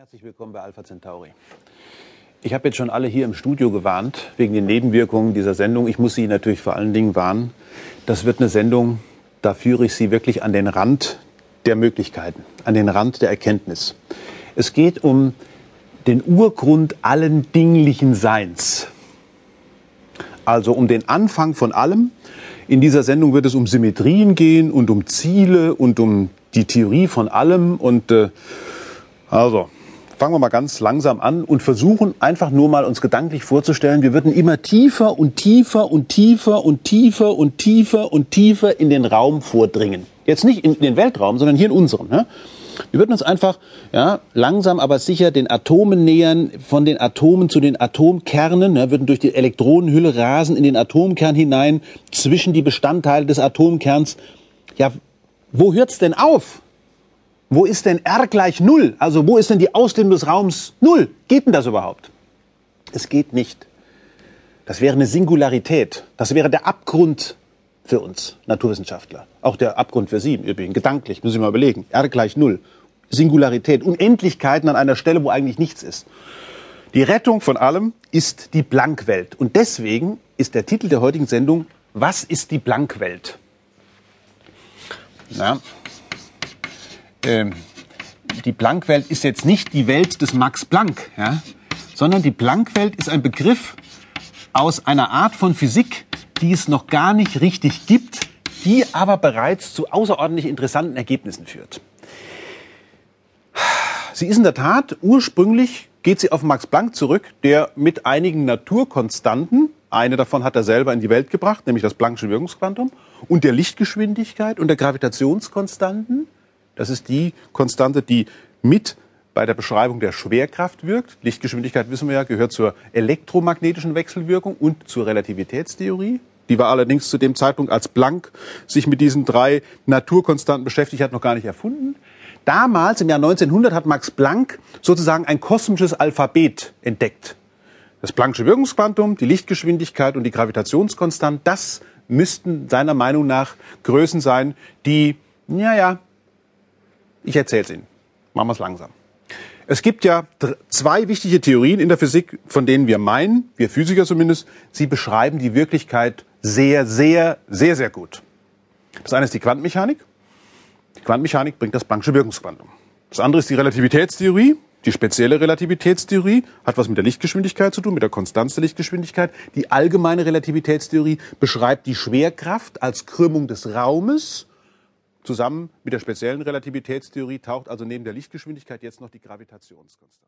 Herzlich willkommen bei Alpha Centauri. Ich habe jetzt schon alle hier im Studio gewarnt wegen den Nebenwirkungen dieser Sendung. Ich muss Sie natürlich vor allen Dingen warnen. Das wird eine Sendung, da führe ich Sie wirklich an den Rand der Möglichkeiten, an den Rand der Erkenntnis. Es geht um den Urgrund allen dinglichen Seins. Also um den Anfang von allem. In dieser Sendung wird es um Symmetrien gehen und um Ziele und um die Theorie von allem. Und äh, also fangen wir mal ganz langsam an und versuchen einfach nur mal uns gedanklich vorzustellen, wir würden immer tiefer und tiefer und tiefer und tiefer und tiefer und tiefer in den Raum vordringen. Jetzt nicht in den Weltraum, sondern hier in unserem. Ne? Wir würden uns einfach ja, langsam aber sicher den Atomen nähern, von den Atomen zu den Atomkernen, ne, würden durch die Elektronenhülle rasen in den Atomkern hinein, zwischen die Bestandteile des Atomkerns. Ja, wo hört's denn auf? Wo ist denn R gleich Null? Also wo ist denn die Ausdehnung des Raums Null? Geht denn das überhaupt? Es geht nicht. Das wäre eine Singularität. Das wäre der Abgrund für uns Naturwissenschaftler. Auch der Abgrund für Sie im Übrigen. Gedanklich, müssen Sie mal überlegen. R gleich Null. Singularität. Unendlichkeiten an einer Stelle, wo eigentlich nichts ist. Die Rettung von allem ist die Blankwelt. Und deswegen ist der Titel der heutigen Sendung Was ist die Blankwelt? Na, ähm, die Planck-Welt ist jetzt nicht die Welt des Max Planck, ja, sondern die Planck-Welt ist ein Begriff aus einer Art von Physik, die es noch gar nicht richtig gibt, die aber bereits zu außerordentlich interessanten Ergebnissen führt. Sie ist in der Tat, ursprünglich geht sie auf Max Planck zurück, der mit einigen Naturkonstanten, eine davon hat er selber in die Welt gebracht, nämlich das Planck'sche Wirkungsquantum, und der Lichtgeschwindigkeit und der Gravitationskonstanten, das ist die Konstante, die mit bei der Beschreibung der Schwerkraft wirkt. Lichtgeschwindigkeit, wissen wir ja, gehört zur elektromagnetischen Wechselwirkung und zur Relativitätstheorie. Die war allerdings zu dem Zeitpunkt, als Planck sich mit diesen drei Naturkonstanten beschäftigt hat, noch gar nicht erfunden. Damals, im Jahr 1900, hat Max Planck sozusagen ein kosmisches Alphabet entdeckt. Das Planck'sche Wirkungsquantum, die Lichtgeschwindigkeit und die Gravitationskonstante, das müssten seiner Meinung nach Größen sein, die, ja, ja, ich erzähle es Ihnen. Machen wir es langsam. Es gibt ja zwei wichtige Theorien in der Physik, von denen wir meinen, wir Physiker zumindest, sie beschreiben die Wirklichkeit sehr, sehr, sehr, sehr gut. Das eine ist die Quantenmechanik. Die Quantenmechanik bringt das Planck'sche Wirkungsquantum. Das andere ist die Relativitätstheorie. Die spezielle Relativitätstheorie hat was mit der Lichtgeschwindigkeit zu tun, mit der Konstanz der Lichtgeschwindigkeit. Die allgemeine Relativitätstheorie beschreibt die Schwerkraft als Krümmung des Raumes Zusammen mit der speziellen Relativitätstheorie taucht also neben der Lichtgeschwindigkeit jetzt noch die Gravitationskonstante.